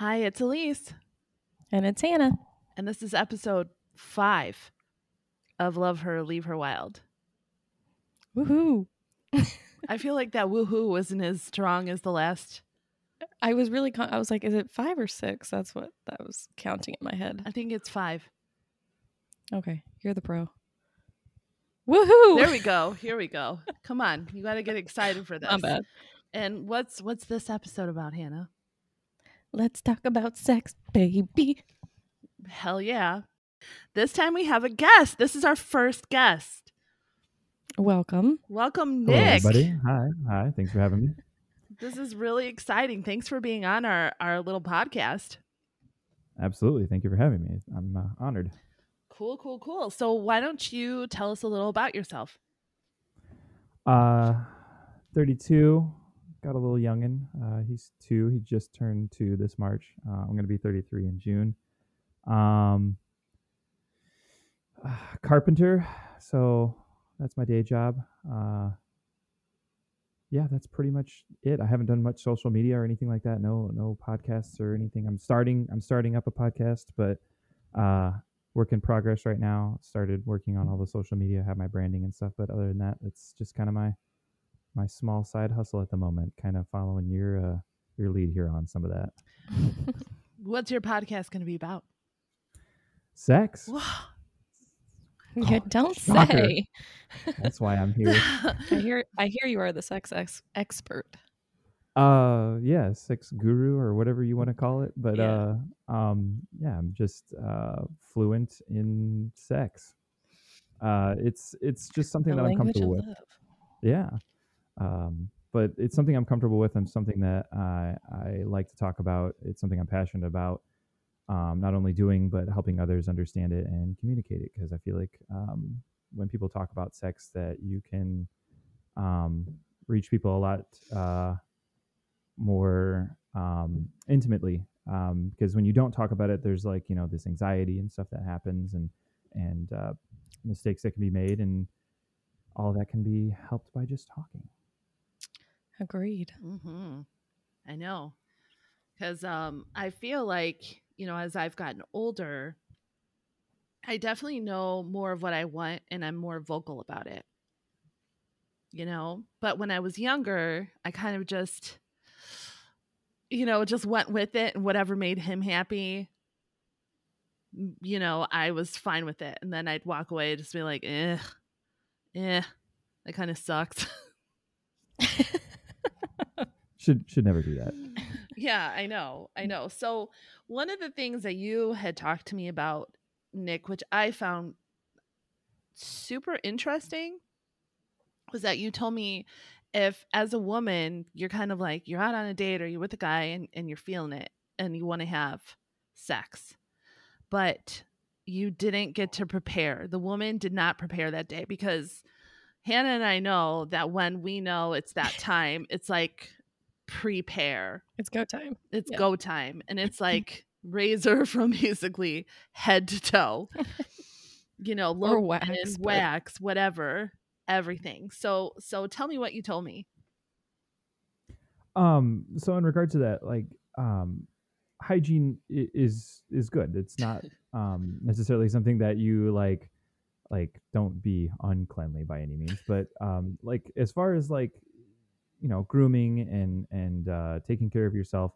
Hi, it's Alyse. And it's Hannah. And this is episode five of Love Her, Leave Her Wild. Woohoo. I feel like that woohoo wasn't as strong as the last. I was really, con- I was like, is it five or six? That's what that was counting in my head. I think it's five. Okay, you're the pro. Woohoo! There we go. Here we go. Come on, you got to get excited for this. Not bad. And what's what's this episode about, Hannah? Let's talk about sex, baby. Hell yeah. This time we have a guest. This is our first guest. Welcome. Welcome, Nick. Hello, Nick. everybody. Hi. Hi. Thanks for having me. This is really exciting. Thanks for being on our, our little podcast. Absolutely. Thank you for having me. I'm uh, honored. Cool, cool, cool. So why don't you tell us a little about yourself? Uh, 32. Got a little youngin. Uh, he's two. He just turned two this March. Uh, I'm to be 33 in June. Um, uh, carpenter. So that's my day job. Uh, yeah, that's pretty much it. I haven't done much social media or anything like that. No, no podcasts or anything. I'm starting. I'm starting up a podcast, but uh, work in progress right now. Started working on all the social media, have my branding and stuff. But other than that, it's just kind of my my small side hustle at the moment. Kind of following your uh, your lead here on some of that. What's your podcast going to be about? Sex. Yeah, don't shocker. say. That's why I'm here. I hear. I hear you are the sex ex- expert. Uh, yeah, sex guru or whatever you want to call it. But Yeah. uh, um, yeah, I'm just uh fluent in sex. Uh, it's it's just something The that I'm comfortable with. love. Yeah. Um, but it's something I'm comfortable with and something that I I like to talk about. It's something I'm passionate about. Um, not only doing but helping others understand it and communicate it because I feel like um, when people talk about sex that you can um, reach people a lot uh, more um, intimately um, because when you don't talk about it there's like you know this anxiety and stuff that happens and and uh, mistakes that can be made and all that can be helped by just talking Agreed. hmm I know. Because um, I feel like, you know, as I've gotten older, I definitely know more of what I want and I'm more vocal about it. You know, but when I was younger, I kind of just, you know, just went with it and whatever made him happy, you know, I was fine with it. And then I'd walk away, just be like, eh, eh, that kind of sucks. should should never do that yeah, I know. I know. So, one of the things that you had talked to me about, Nick, which I found super interesting, was that you told me if, as a woman, you're kind of like you're out on a date or you're with a guy and, and you're feeling it and you want to have sex, but you didn't get to prepare. The woman did not prepare that day because Hannah and I know that when we know it's that time, it's like prepare. It's go time. it's Yeah. go time. And it's like razor from basically head to toe. You know lotion, wax, but- wax whatever everything. So so tell me what you told me. Um so in regard to that like um hygiene is is good. It's not um necessarily something that you like like don't be uncleanly by any means. But um like as far as like you know grooming and and uh taking care of yourself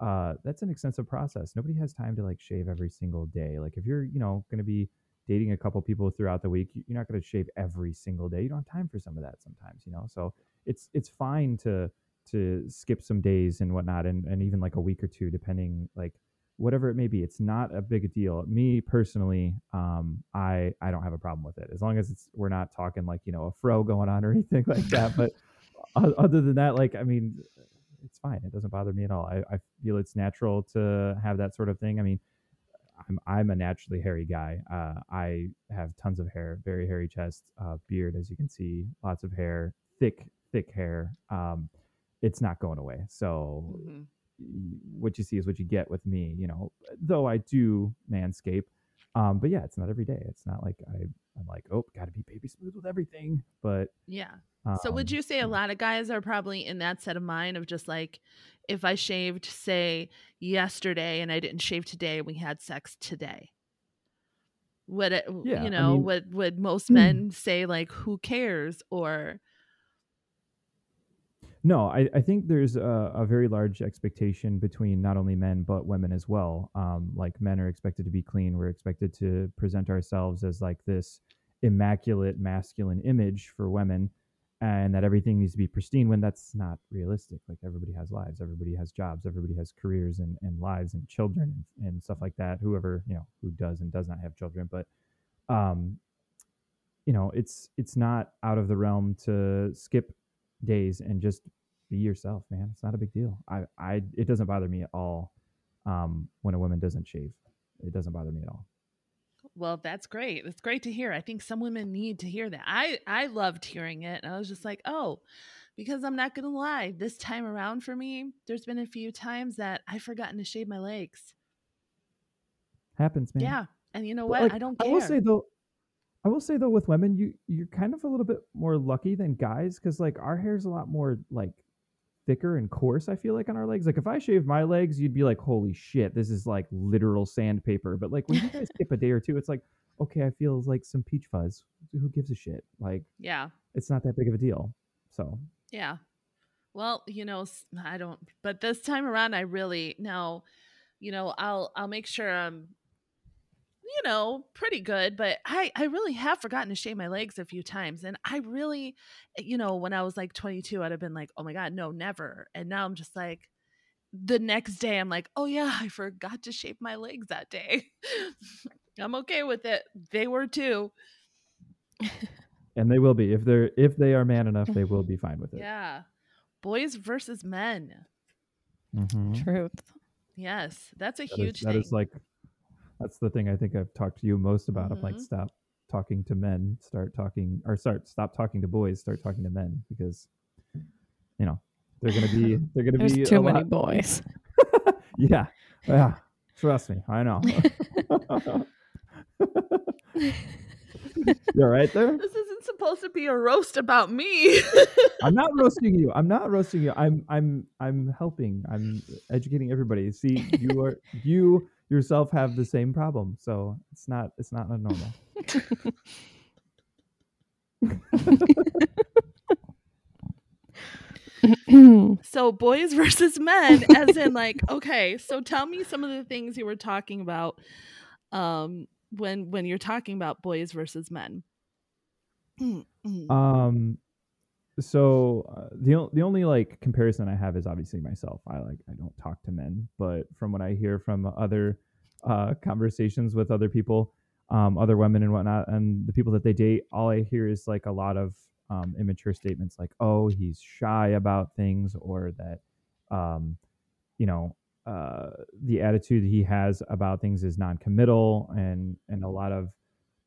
uh that's an extensive process. Nobody has time to like shave every single day. Like if you're you know going to be dating a couple people throughout the week you- you're not going to shave every single day. You don't have time for some of that sometimes you know? So it's it's fine to to skip some days and whatnot and, and even like a week or two depending like whatever it may be. It's not a big deal. Me personally um i i don't have a problem with it. As long as it's we're not talking like you know a fro going on or anything like that. But other than that like i mean it's fine it doesn't bother me at all i, I feel it's natural to have that sort of thing i mean i'm i'm a naturally hairy guy uh i have tons of hair very hairy chest uh beard as you can see lots of hair thick thick hair um it's not going away so Mhm. what you see is what you get with me you know though i do manscape Um, but yeah, it's not every day. It's not like I I'm like oh got to be baby smooth with everything. But Yeah. Um, So would you say a lot of guys are probably in that set of mind of just like if I shaved say yesterday and I didn't shave today, we had sex today. Would it Yeah, you know, mean- would would most men say like who cares or No, I, I think there's a, a very large expectation between not only men but women as well. Um, like men are expected to be clean. We're expected to present ourselves as like this immaculate masculine image for women, and that everything needs to be pristine. When that's not realistic. Like everybody has lives, everybody has jobs, everybody has careers and, and lives and children and, and stuff like that. Whoever you know who does and does not have children, but um, you know, it's it's not out of the realm to skip days and just be yourself, man. It's not a big deal. I, I it doesn't bother me at all um, when a woman doesn't shave. It doesn't bother me at all. Well, that's great. That's great to hear. I think some women need to hear that. I I loved hearing it. And I was just like, "Oh, because I'm not going to lie, this time around for me, there's been a few times that I've forgotten to shave my legs." Happens, man. Yeah. And you know what? like, I don't I will say though, I will say though, with women, you you're kind of a little bit more lucky than guys because like our hair's a lot more like thicker and coarse. I feel like on our legs. Like if I shaved my legs, you'd be like, "Holy shit, this is like literal sandpaper." But like when you guys skip a day or two, it's like, okay, I feel like some peach fuzz. Who gives a shit? Like yeah. it's not that big of a deal. So Yeah. Well, you know, i don't but this time around I really now, you know, I'll I'll make sure I'm you know, pretty good, but I I really have forgotten to shave my legs a few times and I really you know, when I was like 22, I'd have been like, "Oh my god, no, never." And now I'm just like the next day I'm like, "Oh yeah, I forgot to shave my legs that day." I'm okay with it. They were too. and they will be if they're if they are man enough, they will be fine with it. Yeah. Boys versus men. Mhm. Truth. Yes, that's a That is- huge that thing. is like that's the thing I think I've talked to you most about. I'm like mm-hmm. stop talking to men, start talking or start stop talking to boys, start talking to men because you know they're gonna be they're gonna be too many lot- boys. yeah, yeah. Trust me, I know. You're right there. This isn't supposed to be a roast about me. I'm not roasting you. I'm not roasting you. I'm I'm I'm helping. I'm educating everybody. See, you are you yourself have the same problem, so it's not it's not abnormal. so boys versus men, as in like, okay, so tell me some of the things you were talking about um when when you're talking about boys versus men. Um, so uh, the the only like comparison I have is obviously myself. I like I don't talk to men, but from what I hear from other uh, conversations with other people, um, other women and whatnot, and the people that they date, all I hear is like a lot of um, immature statements like, "Oh, he's shy about things," or that, um, you know, uh, the attitude he has about things is non-committal, and and a lot of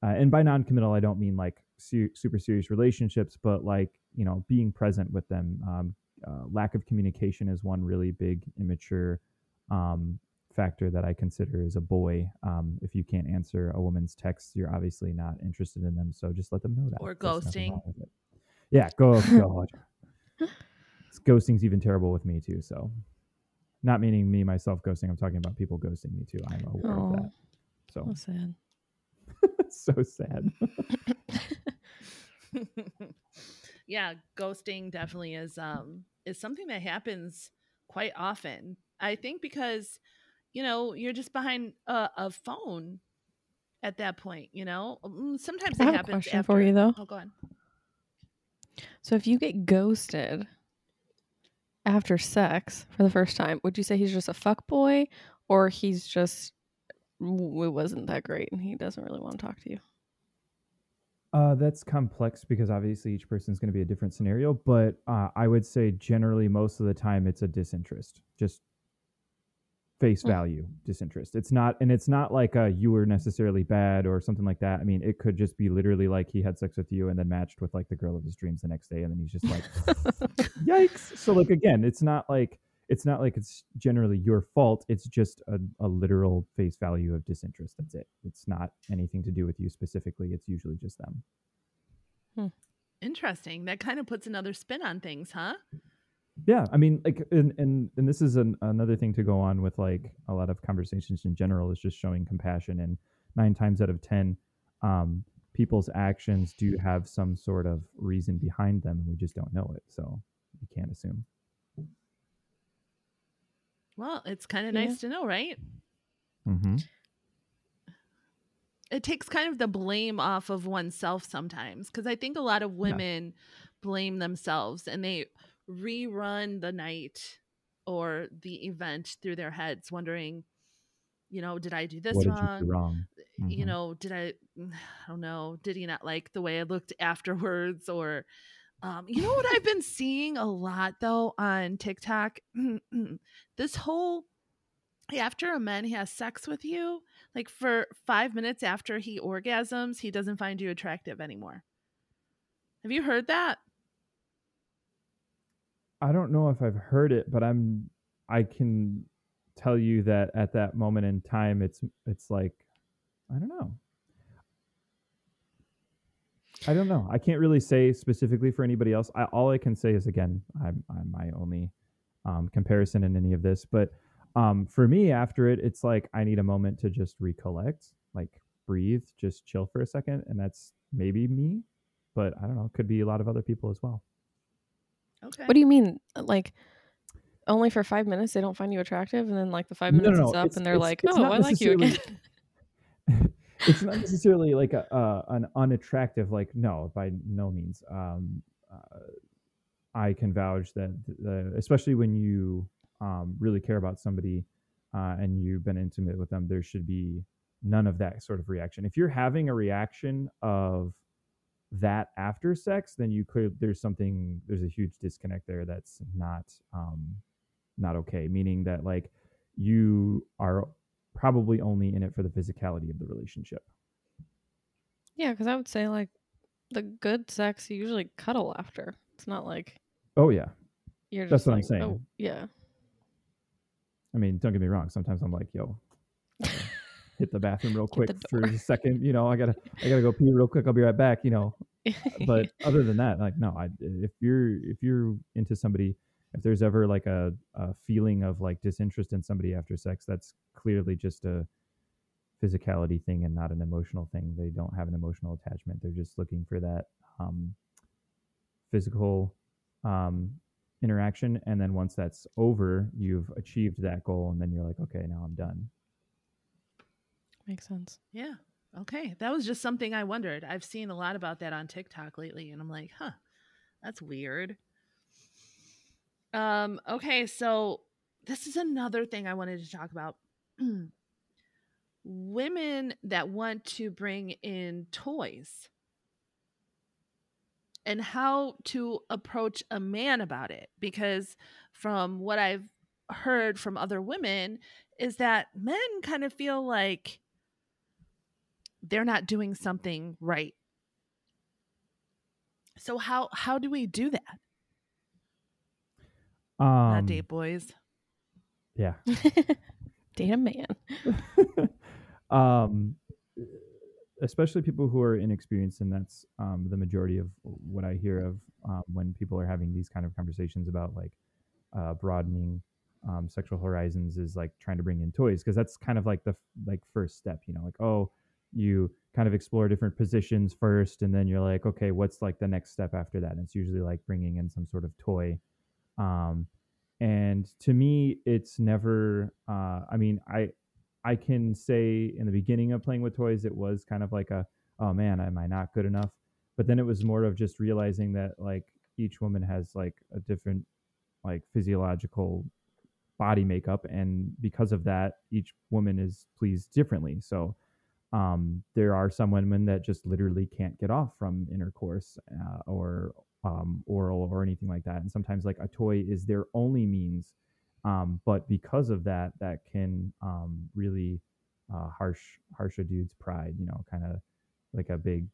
uh, and by non-committal i don't mean like su- super serious relationships but like you know being present with them um, uh, lack of communication is one really big immature um, factor that i consider as a boy um, if you can't answer a woman's text you're obviously not interested in them so just let them know that Or ghosting. wrong with it. yeah go God. ghosting's even terrible with me too so not meaning me myself ghosting i'm talking about people ghosting me too i'm aware of Oh, that so that's sad. so sad yeah, ghosting definitely is um is something that happens quite often. I think because you know, you're just behind a, a phone at that point, you know? Mm, Sometimes I it have a question after. for you, though. Oh, go on. So if you get ghosted after sex for the first time, would you say he's just a fuck boy or he's just it wasn't that great and he doesn't really want to talk to you? Uh, that's complex because obviously each person's going to be a different scenario, but uh, I would say generally most of the time it's a disinterest, just face Hmm. value disinterest. It's not, and it's not like uh, you were necessarily bad or something like that. I mean, it could just be literally like he had sex with you and then matched with like the girl of his dreams the next day, and then he's just like, yikes. So like again, it's not like it's not like it's generally your fault. It's just a, a literal face value of disinterest. That's it. It's not anything to do with you specifically. It's usually just them. Interesting. That kind of puts another spin on things, huh? Yeah, I mean, like, and and, and this is an, another thing to go on with like a lot of conversations in general is just showing compassion. And nine times out of ten, um, people's actions do have some sort of reason behind them, and we just don't know it. So you can't assume. Well, it's kind of Yeah. nice to know, right? Mm-hmm. It takes kind of the blame off of oneself sometimes because I think a lot of women blame themselves and they rerun the night or the event through their heads, wondering, you know, did I do this What did wrong? you do wrong? you Mhm. know, did I, I don't know, did he not like the way I looked afterwards? Or, um, you know what I've been seeing a lot though on TikTok? this whole, after a man he has sex with you, like for five minutes after he orgasms, he doesn't find you attractive anymore. Have you heard that? I don't know if I've heard it, but I'm I can tell you that at that moment in time, it's it's like I don't know. I don't know. I can't really say specifically for anybody else. I, all I can say is again, I'm, I'm my only um, comparison in any of this. But um, for me, after it, it's like I need a moment to just recollect, like breathe, just chill for a second, and that's maybe me. But I don't know. It could be a lot of other people as well. Okay. What do you mean? Like, only for five minutes they don't find you attractive, and then like the five No, no, minutes no, is up, it's- and they're like, "Oh, I like you again." it's not necessarily like a uh, an unattractive like no by no means um uh, i can vouch that the, especially when you um really care about somebody uh, and you've been intimate with them there should be none of that sort of reaction. If you're having a reaction of that after sex then you could there's something there's a huge disconnect there that's not um not okay. Meaning that like you are probably only in it for the physicality of the relationship. yeah, because I would say like the good sex you usually cuddle after. It's not like Oh yeah. you're just That's what I'm oh, saying. Oh, yeah. I mean, don't get me wrong. Sometimes I'm like, yo, hit the bathroom real quick for a second. You know, I gotta, I gotta go pee real quick. I'll be right back. You know, but other than that, like, no, I, if you're, if you're into somebody, if there's ever like a, a feeling of like disinterest in somebody after sex, that's clearly just a physicality thing and not an emotional thing. They don't have an emotional attachment. They're just looking for that um, physical um, interaction. And then once that's over, you've achieved that goal. And then you're like, okay, now I'm done. makes sense. Yeah. Okay. That was just something I wondered. I've seen a lot about that on TikTok lately, and I'm like, huh, that's weird. Um, okay, so this is another thing I wanted to talk about. Women that want to bring in toys and how to approach a man about it. Because from what I've heard from other women, is that men kind of feel like they're not doing something right. So how how do we do that? Um, not date boys. Yeah. Date a man. um, especially people who are inexperienced, and that's um, the majority of what I hear of um, when people are having these kind of conversations about like uh, broadening um, sexual horizons is like trying to bring in toys because that's kind of like the f- like first step, you know, like oh, you kind of explore different positions first, and then you're like, okay, what's like the next step after that? And it's usually like bringing in some sort of toy. Um, and to me, it's never. Uh, I mean, I I can say in the beginning of playing with toys, it was kind of like a, oh man, am I not good enough? But then it was more of just realizing that like each woman has like a different like physiological body makeup, and because of that, each woman is pleased differently. So um, there are some women that just literally can't get off from intercourse uh, or um, oral or anything like that, and sometimes like a toy is their only means um, but because of that, that can um, really uh, harsh harsh a dude's pride. You know, kind of like a big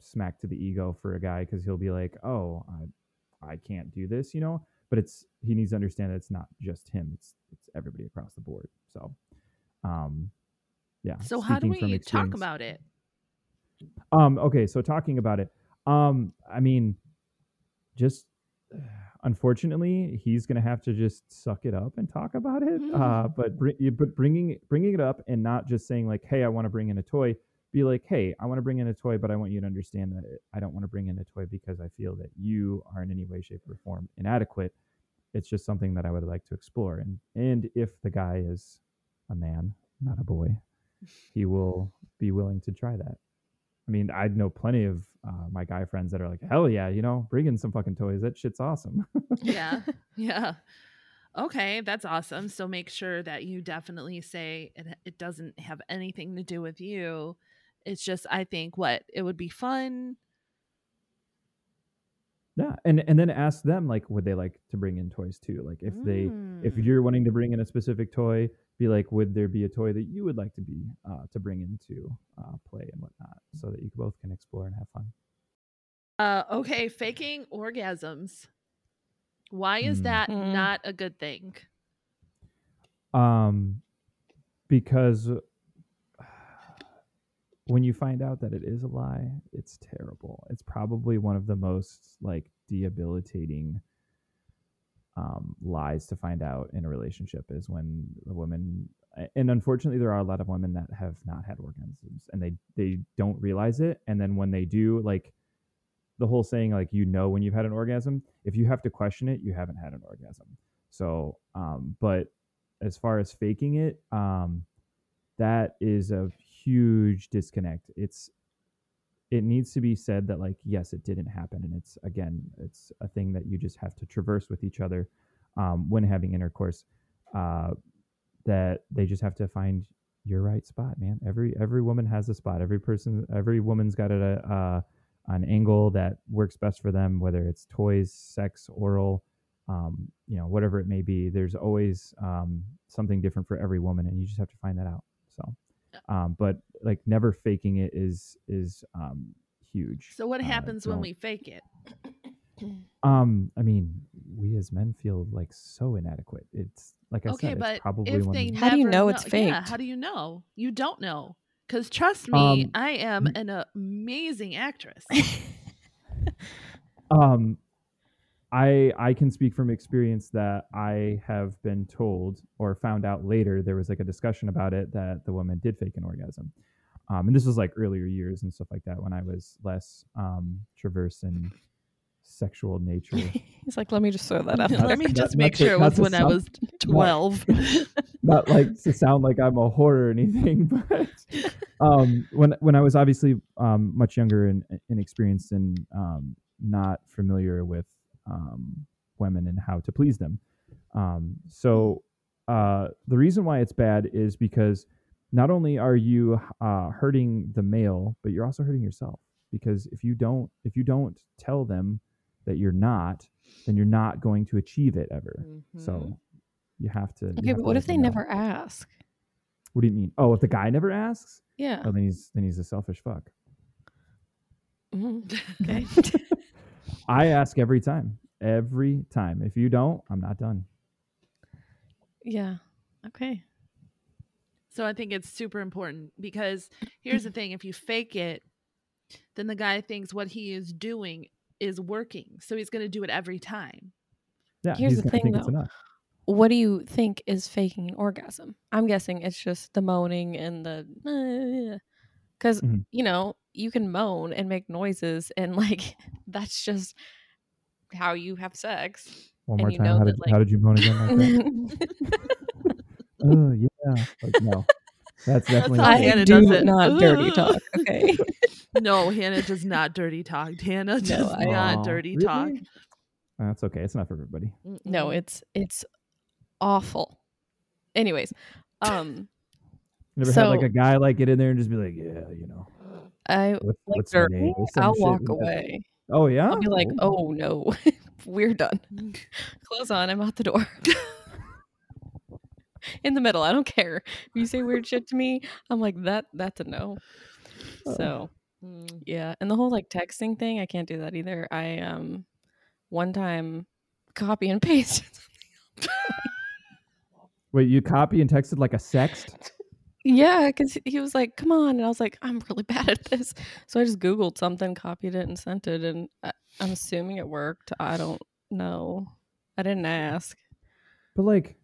smack to the ego for a guy because he'll be like, "Oh, I, I can't do this," you know. but it's he needs to understand that it's not just him; it's it's everybody across the board. So, um, yeah. So how do we talk about it? Um, okay, so talking about it, um, I mean, just unfortunately, he's gonna have to just suck it up and talk about it. Uh, but br- but bringing bringing it up and not just saying like, hey, I want to bring in a toy. Be like, hey, I want to bring in a toy, but I want you to understand that I don't want to bring in a toy because I feel that you are in any way, shape, or form inadequate. It's just something that I would like to explore. And and if the guy is a man, not a boy, he will be willing to try that. I mean, I know plenty of uh, my guy friends that are like, hell yeah, you know, bring in some fucking toys. That shit's awesome. yeah yeah okay that's awesome so make sure that you definitely say it, it doesn't have anything to do with you it's just i think what it would be fun yeah, and and then ask them like, would they like to bring in toys too? Like, if they if Mm. you're wanting to bring in a specific toy, be like, would there be a toy that you would like to be uh, to bring into uh, play and whatnot, so that you both can explore and have fun. uh okay faking orgasms why is Hmm. that Hmm. not a good thing Um, because when you find out that it is a lie, it's terrible. It's probably one of the most like debilitating um, lies to find out in a relationship is when the woman and unfortunately there are a lot of women that have not had orgasms and they they don't realize it and then when they do like the whole saying like you know when you've had an orgasm if you have to question it you haven't had an orgasm so um but as far as faking it um that is a huge disconnect. It's it needs to be said that like yes it didn't happen and it's again it's a thing that you just have to traverse with each other um, when having intercourse uh, that they just have to find your right spot man. Every every woman has a spot. Every person every woman's got a uh, an angle that works best for them whether it's toys sex oral um, you know whatever it may be. There's always um, something different for every woman and you just have to find that out so um, but like never faking it is is um, huge. So what Uh, happens when we fake it? Um i mean we as men feel like so inadequate. It's like i okay said but it's probably if one they How do you never know it's yeah, how do you know? You don't know. Because trust me Um, i am an amazing actress. Um i i can speak from experience that i have been told or found out later there was like a discussion about it that the woman did fake an orgasm. Um and this was like earlier years and stuff like that when i was less um traverse in sexual nature. He's like, let me just throw that out. Not- let me just not make to- sure it was to when i was 12 not like to sound like I'm a whore or anything, but um, when when I was obviously um, much younger and inexperienced and um, not familiar with um, women and how to please them, um, so uh, the reason why it's bad is because not only are you uh, hurting the male, but you're also hurting yourself because if you don't if you don't tell them that you're not, then you're not going to achieve it ever. Mhm. So you have to. Okay, have but to what if they know. never ask? What do you mean? Oh, if the guy never asks, Yeah. oh, then he's then he's a selfish fuck. Mhm. Okay. I ask every time, every time. If you don't, I'm not done. yeah. Okay. So I think it's super important because here's the thing if you fake it, then the guy thinks what he is doing is working. So he's going to do it every time. Yeah, Here's the thing, though. What do you think is faking an orgasm? I'm guessing it's just the moaning and the because Mhm. you know you can moan and make noises and like that's just how you have sex. One and more you time. know How that, did like- how did you moan again like that? oh yeah. Like no. That's definitely how not I. Hannah do does it. not dirty talk. Okay. No, Hannah does not dirty talk. Hannah does I- not Aw, dirty really? talk. That's okay. It's not for everybody. no, it's it's awful. Anyways, um, You Never had like a guy like get in there and just be like, yeah, you know, I what, like what's dirty. name? or some I'll walk like that. away. Oh yeah. I'll be like, Oh. oh no, we're done. Clothes on. I'm out the door. In the middle. I don't care. If you say weird shit to me, I'm like that. That's a no. Oh. So Mm. yeah, and the whole like texting thing, I can't do that either. I um, one time, copy and paste. Wait, you copy and texted like a sext? Yeah, because he was like, "Come on," and I was like, "I'm really bad at this," so I just Googled something, copied it, and sent it, and I, I'm assuming it worked. I don't know. I didn't ask. But like,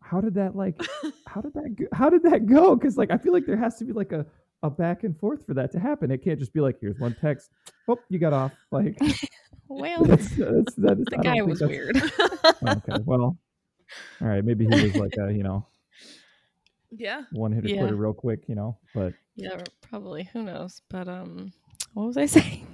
how did that like? How did that? Go, how did that go? Because like, I feel like there has to be like a a back and forth for that to happen. It can't just be like, here's one text. Oh, you got off. Like, well, that's, that's, that is, the guy was that's- weird. Okay, well, all right. Maybe he was like a you know Yeah. one hitter Yeah. quitter real quick, you know. But yeah, probably. Who knows? But um, what was I saying?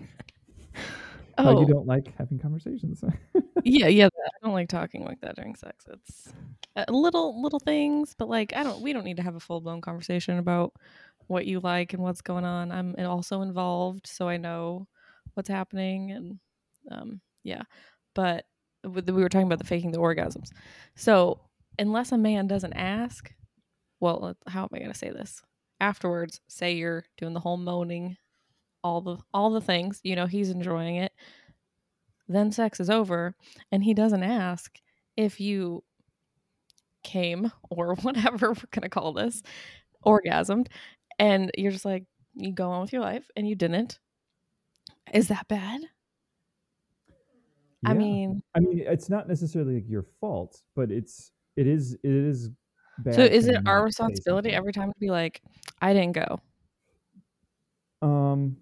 oh, you don't like having conversations. yeah, yeah. I don't like talking like that during sex. It's uh, little little things, but like I don't. We don't need to have a full blown conversation about what you like and what's going on. I'm also involved, so I know what's happening, and um, yeah. But we were talking about the faking the orgasms. So unless a man doesn't ask, well, how am I going to say this? Afterwards, say you're doing the whole moaning, all the all the things. You know, he's enjoying it. Then sex is over, and he doesn't ask if you came or whatever we're gonna call this, orgasmed, and you're just like you go on with your life, and you didn't. Is that bad? I mean, I mean, it's not necessarily like your fault, but it's it is it is. So is it our responsibility every time to be like, I didn't go? Um,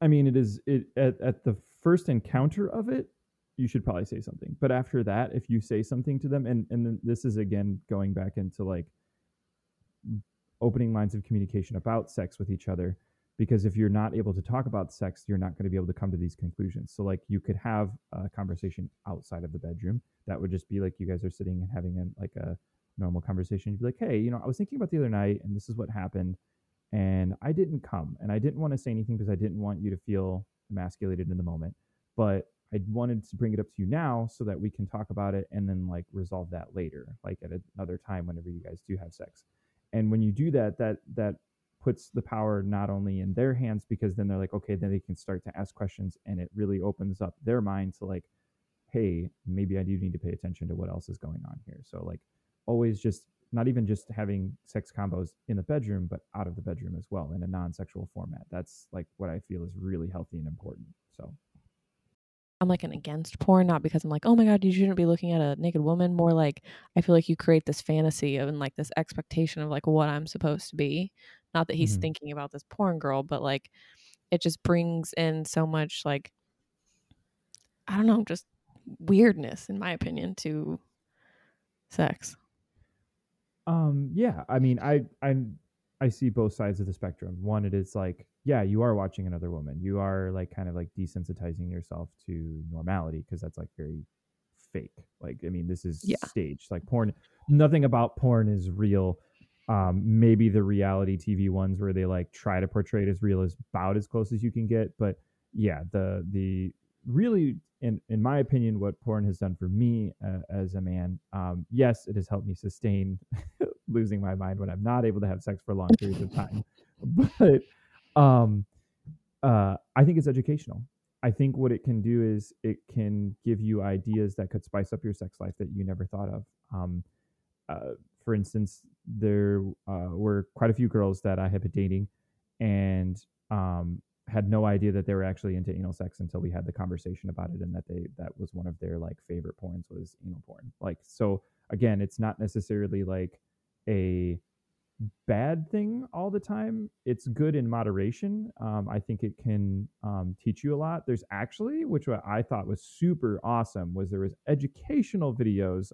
I mean, it is it at at the first encounter of it, you should probably say something. But after that, if you say something to them, and and then this is again going back into like opening lines of communication about sex with each other, because if you're not able to talk about sex, you're not going to be able to come to these conclusions. So like you could have a conversation outside of the bedroom. That would just be like you guys are sitting and having a like a normal conversation. You'd be like, hey, you know, I was thinking about the other night, and this is what happened and I didn't come and I didn't want to say anything because I didn't want you to feel emasculated in the moment. But I wanted to bring it up to you now so that we can talk about it and then like resolve that later, like at another time whenever you guys do have sex. And when you do that, that that puts the power not only in their hands because then they're like, okay, then they can start to ask questions and it really opens up their mind to like, hey, maybe I do need to pay attention to what else is going on here. So like always just not even just having sex combos in the bedroom, but out of the bedroom as well in a non-sexual format. That's like what I feel is really healthy and important. So I'm like an against porn, not because I'm like, oh my god, you shouldn't be looking at a naked woman. More like I feel like you create this fantasy of and like this expectation of like what I'm supposed to be. Not that he's Mhm. thinking about this porn girl, but like it just brings in so much like I don't know, just weirdness in my opinion to sex. Um, yeah, I mean, I I I see both sides of the spectrum. One, it is like, yeah, you are watching another woman. You are like kind of like desensitizing yourself to normality because that's like very fake. Like, I mean, this is Yeah. staged. Like porn, nothing about porn is real. Um, maybe the reality TV ones where they like try to portray it as real is about as close as you can get. But yeah, the the really in in my opinion, what porn has done for me uh, as a man, um, yes, it has helped me sustain losing my mind when I'm not able to have sex for long periods of time. But um, uh, I think it's educational. I think what it can do is it can give you ideas that could spice up your sex life that you never thought of. Um, uh, for instance, there uh, were quite a few girls that I had been dating, and um, had no idea that they were actually into anal sex until we had the conversation about it, and that they that was one of their like favorite porns was anal porn. Like so, again, it's not necessarily like a bad thing all the time. It's good in moderation. Um, I think it can um, teach you a lot. There's actually, which I thought was super awesome, was there was educational videos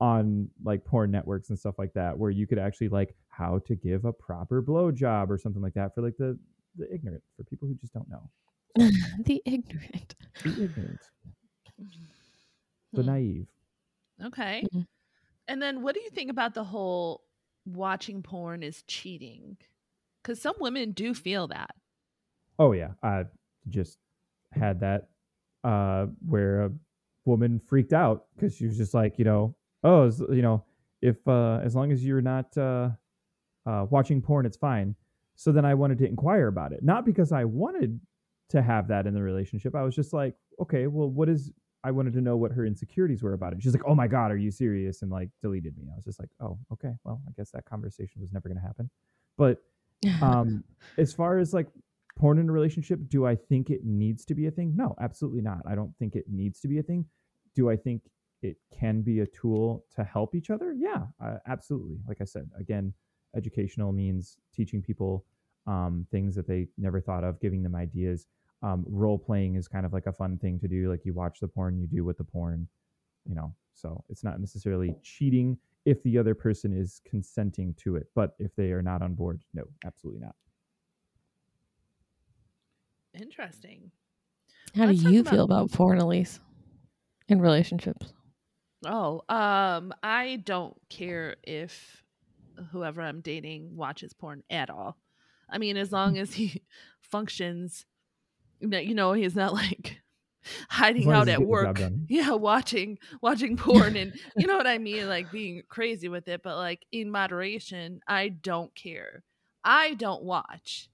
on like porn networks and stuff like that, where you could actually like how to give a proper blowjob or something like that for like the the ignorant, for people who just don't know, the ignorant. the ignorant, the Hmm. naive. Okay. Mhm. And then what do you think about the whole watching porn is cheating? Because some women do feel that. Oh yeah, I just had that uh, where a woman freaked out because she was just like, you know, oh, as- you know, if uh, as long as you're not uh, uh, watching porn, it's fine. So then I wanted to inquire about it, not because I wanted to have that in the relationship. I was just like, okay, well, what is I wanted to know what her insecurities were about it. She's like, "Oh my god, are you serious?" and like deleted me. I was just like, "Oh, okay. Well, I guess that conversation was never going to happen." But um as far as like porn in a relationship, do I think it needs to be a thing? No, absolutely not. I don't think it needs to be a thing. Do I think it can be a tool to help each other? Yeah, uh, absolutely. Like I said, again, educational means teaching people um, things that they never thought of, giving them ideas. Um, role playing is kind of like a fun thing to do. Like you watch the porn, you do with the porn, you know. So it's not necessarily cheating if the other person is consenting to it, but if they are not on board, no, absolutely not. Interesting. How Let's do you about- feel about porn, Alyse, in relationships? Oh, um, I don't care if whoever I'm dating watches porn at all. I mean, as long as he functions, you know, he's not like hiding out at work. Yeah, watching watching porn and you know what I mean, like being crazy with it, but like in moderation, I don't care. I don't watch.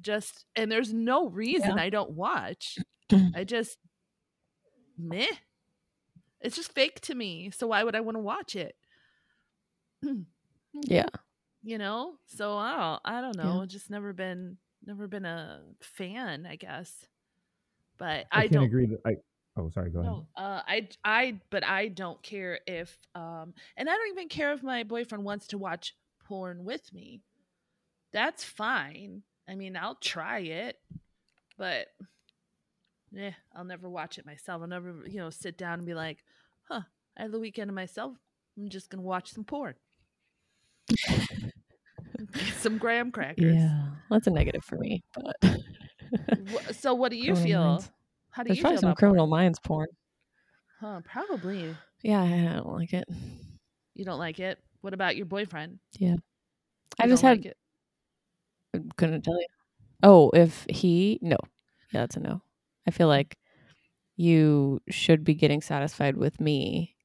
Just and there's no reason I don't watch. I just meh. It's just fake to me. So why would I want to watch it? Yeah. You know? So I don't I don't Yeah. know. Just never been never been a fan, I guess. But I, I, don't agree that I. Oh, sorry. Go ahead. no, uh, I, I, but I don't care if, um, and I don't even care if my boyfriend wants to watch porn with me. That's fine. I mean, I'll try it, but, yeah, I'll never watch it myself. I'll never, you know, sit down and be like, huh, I have the weekend to myself. I'm just gonna watch some porn, some graham crackers. Yeah. That's a negative for me, but So, what do you Criminal feel? Minds. How do There's you probably feel some about criminal porn? minds porn. Huh? Probably. Yeah, I don't like it. You don't like it. What about your boyfriend? Yeah. You I just had like it. couldn't tell you. Oh, if he no. Yeah, that's a no. I feel hmm. like you should be getting satisfied with me.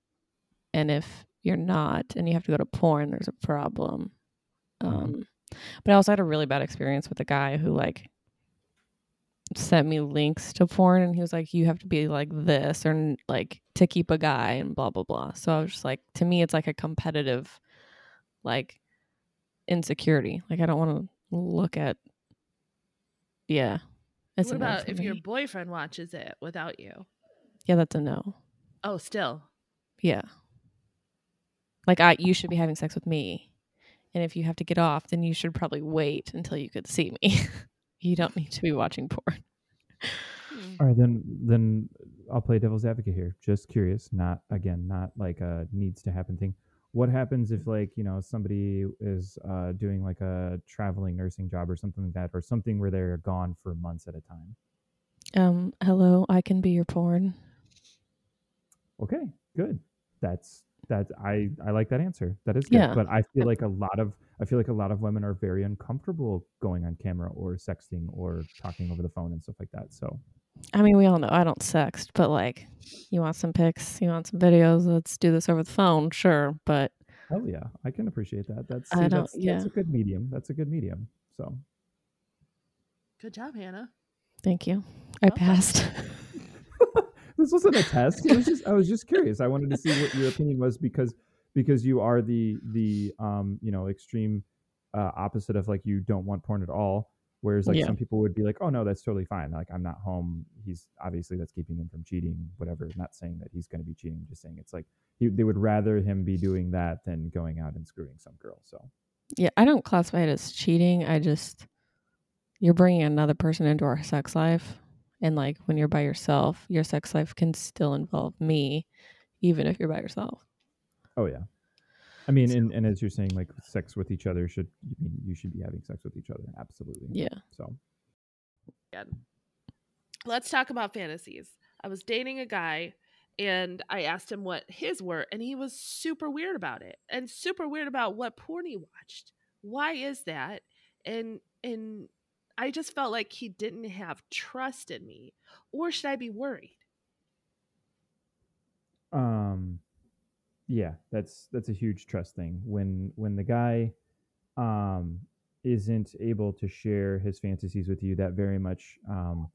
And if you're not and you have to go to porn, there's a problem. Mhm. Um but I also had a really bad experience with a guy who like sent me links to porn and he was like you have to be like this or like to keep a guy and blah blah blah. So I was just like to me it's like a competitive like insecurity. Like I don't want to look at yeah. It's what a no about for if your boyfriend watches it without you? Yeah, that's a no. Oh, still. Yeah. Like I you should be having sex with me. And if you have to get off, then you should probably wait until you could see me. you don't need to be watching porn. Hmm. All right, then then I'll play devil's advocate here. Just curious, not again, not like a needs to happen thing. What happens if like, you know, somebody is uh doing like a traveling nursing job or something like that or something where they're gone for months at a time? Um, hello, I can be your porn. Okay, good. That's that's I I like that answer. That is good. Yeah. But I feel like a lot of I feel like a lot of women are very uncomfortable going on camera or sexting or talking over the phone and stuff like that. So I mean, we all know I don't sext, but like, you want some pics, you want some videos, let's do this over the phone, sure. But hell yeah, I can appreciate that. That's I don't- that's, that's a good medium. That's a good medium. So Good job, Hannah. thank you. I Welcome. passed. this wasn't a test. It was just I was just curious. I wanted to see what your opinion was because because you are the the um you know extreme uh, opposite of like you don't want porn at all. Whereas like Yeah. some people would be like, oh no, that's totally fine. Like I'm not home. He's obviously that's keeping him from cheating. Whatever. Not saying that he's going to be cheating. Just saying it's like he, they would rather him be doing that than going out and screwing some girl. So yeah, I don't classify it as cheating. I just, you're bringing another person into our sex life. And like when you're by yourself, your sex life can still involve me, even if you're by yourself. oh yeah. I mean, So- and, and as you're saying, like sex with each other should you mean you should be having sex with each other? Absolutely. Yeah. So Good. Let's talk about fantasies. I was dating a guy and I asked him what his were, and he was super weird about it and super weird about what porn he watched. Why is that? And and I just felt like he didn't have trust in me. Or should I be worried? um yeah that's that's a huge trust thing when when the guy um isn't able to share his fantasies with you that very much um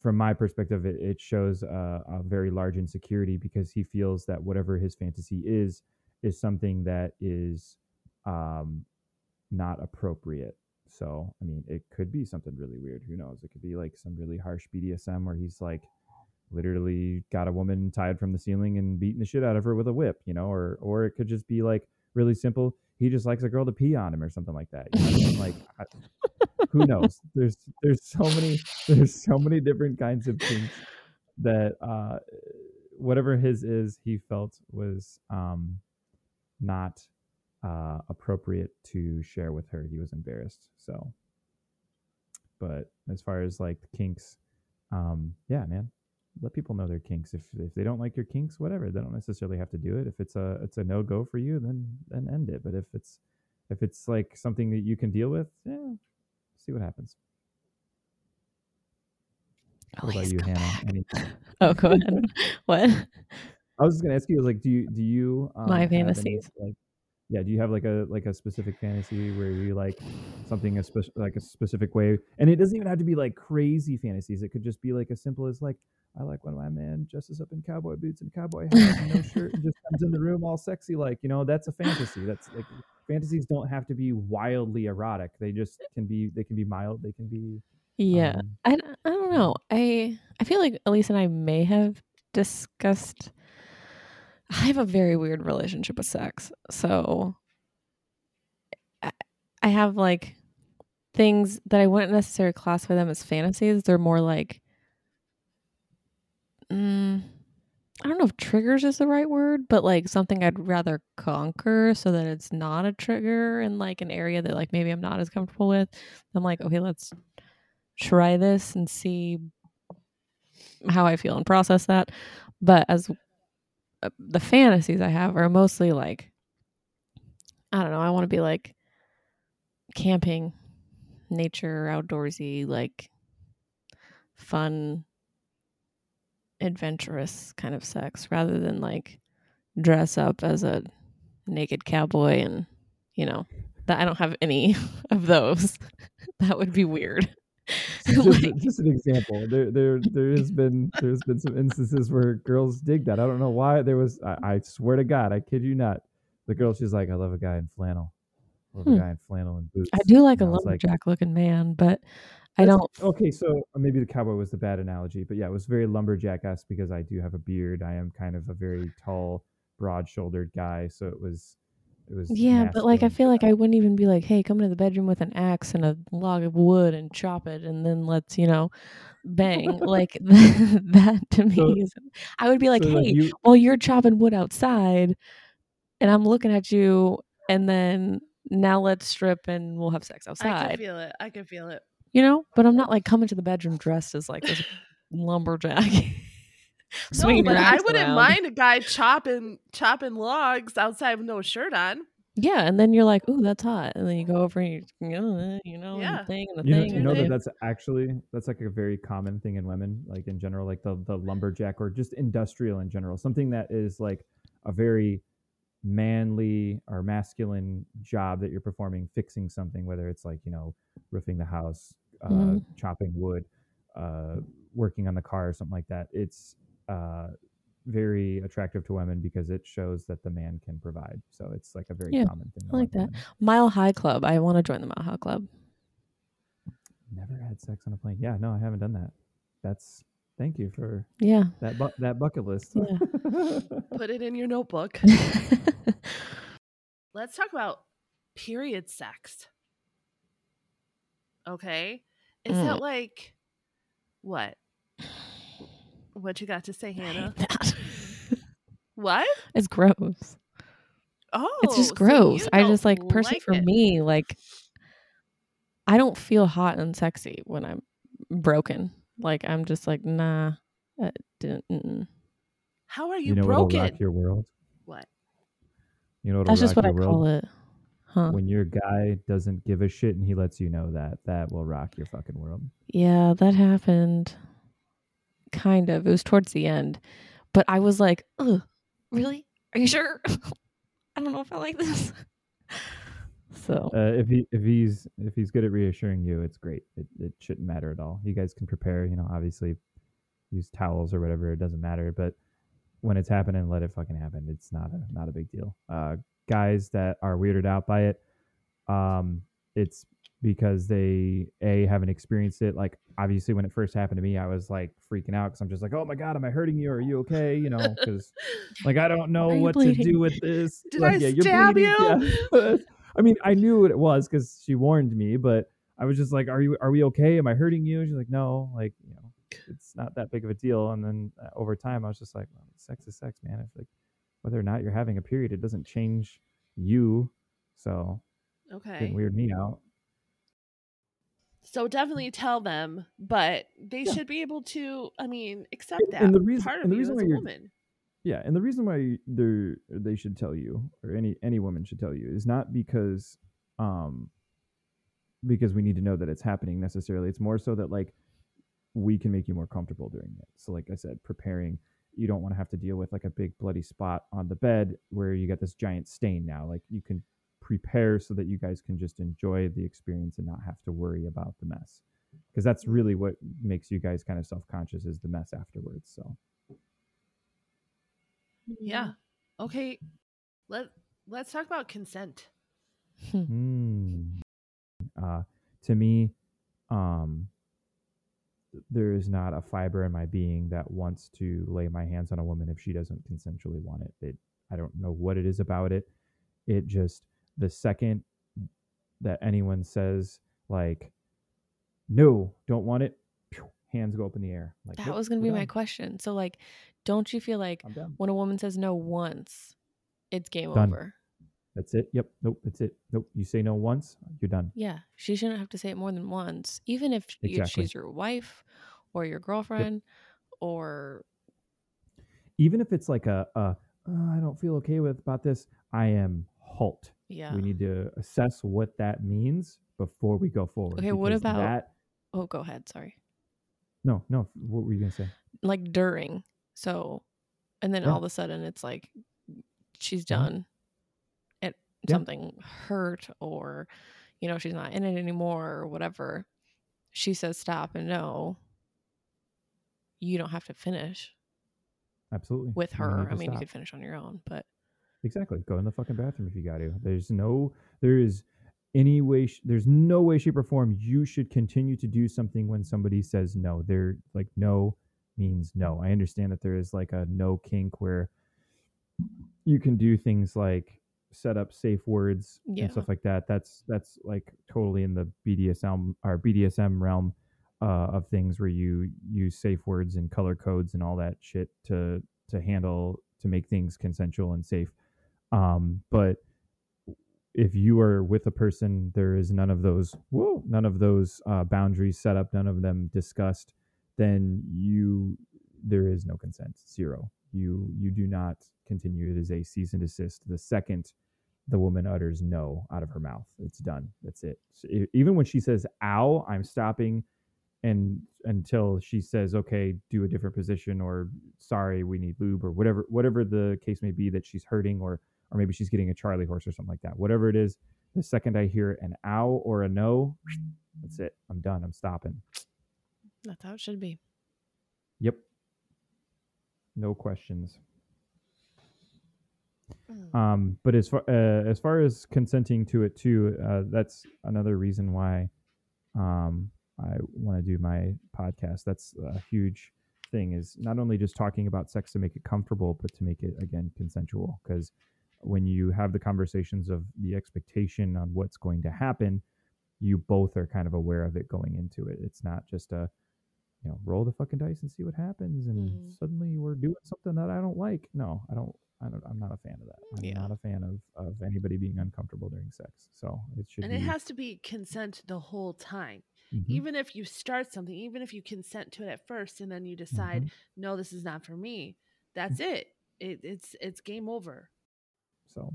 from my perspective, it, it shows a, a very large insecurity because he feels that whatever his fantasy is is something that is um, not appropriate. So, I mean, it could be something really weird. Who knows? It could be like some really harsh BDSM where he's like literally got a woman tied from the ceiling and beating the shit out of her with a whip, you know, or or it could just be like really simple. He just likes a girl to pee on him or something like that. You know? Like, I, who knows? There's there's so many there's so many different kinds of things that uh, whatever his is, he felt was um, not uh, appropriate to share with her. He was embarrassed. So, but as far as like the kinks, um, yeah, man, let people know their kinks. If if they don't like your kinks, whatever, they don't necessarily have to do it. If it's a it's a no go for you, then then end it. But if it's if it's like something that you can deal with, yeah, see what happens. What about you, Hannah? back. Oh, go ahead. what? I was just gonna ask you, like, do you do you um, My have any, fantasies? like, yeah, do you have like a like a specific fantasy where you like something a spec- like a specific way, and it doesn't even have to be like crazy fantasies. It could just be like as simple as like I like when my man dresses up in cowboy boots and cowboy hat and no shirt and just comes in the room all sexy, like you know that's a fantasy. That's like fantasies don't have to be wildly erotic. They just can be they can be mild. They can be Yeah. um, I, I don't know. I I feel like Alyse and I may have discussed I have a very weird relationship with sex. So I, have like things that I wouldn't necessarily classify them as fantasies. They're more like mm, I don't know if triggers is the right word, but like something I'd rather conquer so that it's not a trigger in like an area that like maybe I'm not as comfortable with. I'm like, okay, let's try this and see how I feel and process that. But as Uh, the fantasies I have are mostly like, I don't know, I want to be like camping, nature, outdoorsy, like fun, adventurous kind of sex rather than like dress up as a naked cowboy and, you know, that I don't have any of those. that would be weird. just, Like- just an example. There, there, there has been there's been some instances where girls dig that. I don't know why. There was. I, I swear to God, I kid you not. The girl, she's like, I love a guy in flannel. I love Hmm. a guy in flannel and boots. I do like a And I was like, lumberjack looking man, but I don't. Okay, so uh, maybe the cowboy was the bad analogy, but yeah, it was very lumberjack esque because I do have a beard. I am kind of a very tall, broad shouldered guy, so it was, it was. Yeah, but like I feel like I wouldn't even be like, "Hey, come into the bedroom with an axe and a log of wood and chop it, and then let's you know, bang." like that to me So- is. I would be like, So, "Hey, you, well, you're chopping wood outside, and I'm looking at you, and then now let's strip and we'll have sex outside." I can feel it. I can feel it. you know, but I'm not like coming to the bedroom dressed as like this lumberjack. No, swinging your but I wouldn't around. mind a guy chopping chopping logs outside with no shirt on. Yeah, and then you're like, "Ooh, that's hot," and then you go over and you, you know, you know, and Yeah. the thing and the you know, thing. you know the that that's actually that's like a very common thing in women, like in general, like the the lumberjack or just industrial in general, something that is like a very manly or masculine job that you're performing, fixing something, whether it's like you know roofing the house, uh, Mhm. chopping wood, uh, working on the car, or something like that. It's uh, very attractive to women because it shows that the man can provide. So it's like a very Yeah, common thing. I like that. women. Mile High Club. I want to join the Mile High Club. Never had sex on a plane. Yeah, no, I haven't done that. That's thank you for Yeah. that bu- that bucket list. Yeah. Put it in your notebook. Let's talk about period sex. Okay. Is Mm. that like what? What you got to say, Hannah? that. What? it's gross. Oh, It's just gross. you I just like personally like for it. me, like I don't feel hot and sexy when I'm broken. Like I'm just like nah. didn't- mm-mm. How are you, You know broken? rock your world? What? You know what'll That's just what I your call it. Huh. When your guy doesn't give a shit and he lets you know that, that will rock your fucking world. Yeah, that happened. Kind of. It was towards the end. But I was like, ugh, really? Are you sure? I don't know if I like this. So uh, if he if he's if he's good at reassuring you, it's great. It it shouldn't matter at all. You guys can prepare. You know, obviously, use towels or whatever. It doesn't matter. But when it's happening, let it fucking happen. It's not a not a big deal. Uh, guys that are weirded out by it, um, it's because they a haven't experienced it. Like obviously, when it first happened to me, I was like freaking out because I'm just like, oh my god, am I hurting you? Are you okay? You know, because like I don't know you what to do with this. Did like, I yeah, you're stab bleeding. Yeah. I mean, I knew what it was because she warned me, but I was just like, "Are you? Are we okay? Am I hurting you?" She's like, "No, like you know, it's not that big of a deal." And then uh, over time, I was just like, well, "Sex is sex, man. If like whether or not you're having a period, it doesn't change you." So Okay. didn't weird me out. So definitely tell them, but they Yeah. should be able to. I mean, accept that and the reason- part of and the reason as why a you're- woman. Yeah, and the reason why they they should tell you, or any any woman should tell you, is not because um because we need to know that it's happening necessarily. It's more so that like we can make you more comfortable during it. So like I said, preparing you don't want to have to deal with like a big bloody spot on the bed where you got this giant stain now. Like you can prepare so that you guys can just enjoy the experience and not have to worry about the mess. Because that's really what makes you guys kind of self-conscious is the mess afterwards. So Yeah. Okay. Let Let's talk about consent. Mm. Uh, to me, um, there is not a fiber in my being that wants to lay my hands on a woman if she doesn't consensually want it. It I don't know what it is about it. It just the second that anyone says like, no, don't want it, hands go up in the air. Like that "Nope, was going to we're be my question. So, like, don't you feel like when a woman says no once, it's game Done. over? That's it. Yep. Nope. That's it. Nope. You say no once, you're done. Yeah, she shouldn't have to say it more than once, even if Exactly. she's your wife or your girlfriend or Even if it's like a, a "Oh, I don't feel okay with about this. I am halt. yeah. We need to assess what that means before we go forward. Okay, what about- that? Oh, go ahead. Sorry. No, no. What were you gonna say? Like during. So, and then Yeah. all of a sudden it's like she's Mhm. done. It Yeah. something hurt or you know she's not in it anymore or whatever. She says stop and no. You don't have to finish Absolutely. with her. I mean, you could finish on your own, but Exactly. Go in the fucking bathroom if you got to. There's no, there is any way, sh- there's no way, shape, or form you should continue to do something when somebody says no. They're like, no means no. I understand that there is like a no kink where you can do things like set up safe words Yeah. and stuff like that. That's, that's like totally in the BDSM or BDSM realm uh, of things where you use safe words and color codes and all that shit to, to handle, to make things consensual and safe. Um, but if you are with a person, there is none of those, whoa, none of those uh, boundaries set up, none of them discussed, then you, there is no consent, zero. You, you do not continue. It is a cease and desist. The second the woman utters no out of her mouth, it's done. That's it. So even when she says "ow," I'm stopping, and until she says, "Okay, do a different position," or "Sorry, we need lube," or whatever, whatever the case may be that she's hurting, or or maybe she's getting a Charlie horse or something like that. Whatever it is, the second I hear an ow or a no, that's it. I'm done. I'm stopping. that's how it should be. Yep. No questions. Mm. Um, but as far uh, as far as consenting to it too, uh, that's another reason why um, I want to do my podcast. That's a huge thing. Is not only just talking about sex to make it comfortable, but to make it again consensual. Because when you have the conversations of the expectation on what's going to happen, you both are kind of aware of it going into it. It's not just a you know roll the fucking dice and see what happens, and Mhm. suddenly we're doing something that I don't like. No, I don't. I don't, I'm not a fan of that. I'm Yeah. not a fan of, of anybody being uncomfortable during sex. So it should And be. it has to be consent the whole time. Mhm, Even if you start something, even if you consent to it at first and then you decide, mhm. no, this is not for me, that's it. it it's it's game over. So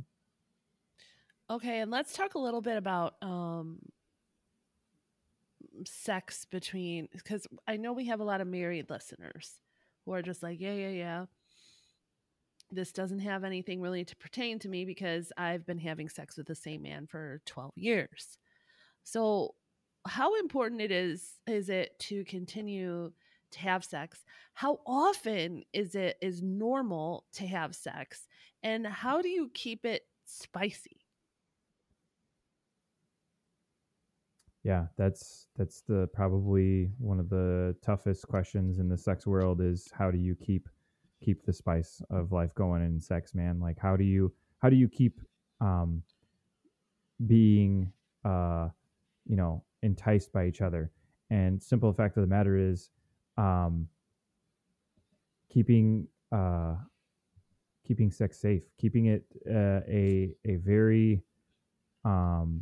Okay, and let's talk a little bit about um sex between because I know we have a lot of married listeners who are just like, yeah, yeah, yeah. this doesn't have anything really to pertain to me because I've been having sex with the same man for 12 years. So, how important it is is it to continue to have sex? How often is it is normal to have sex? And how do you keep it spicy? Yeah, that's that's the probably one of the toughest questions in the sex world is how do you keep keep the spice of life going in sex, man? Like how do you how do you keep um being uh you know enticed by each other? And simple fact of the matter is um keeping uh keeping sex safe, keeping it uh, a a very um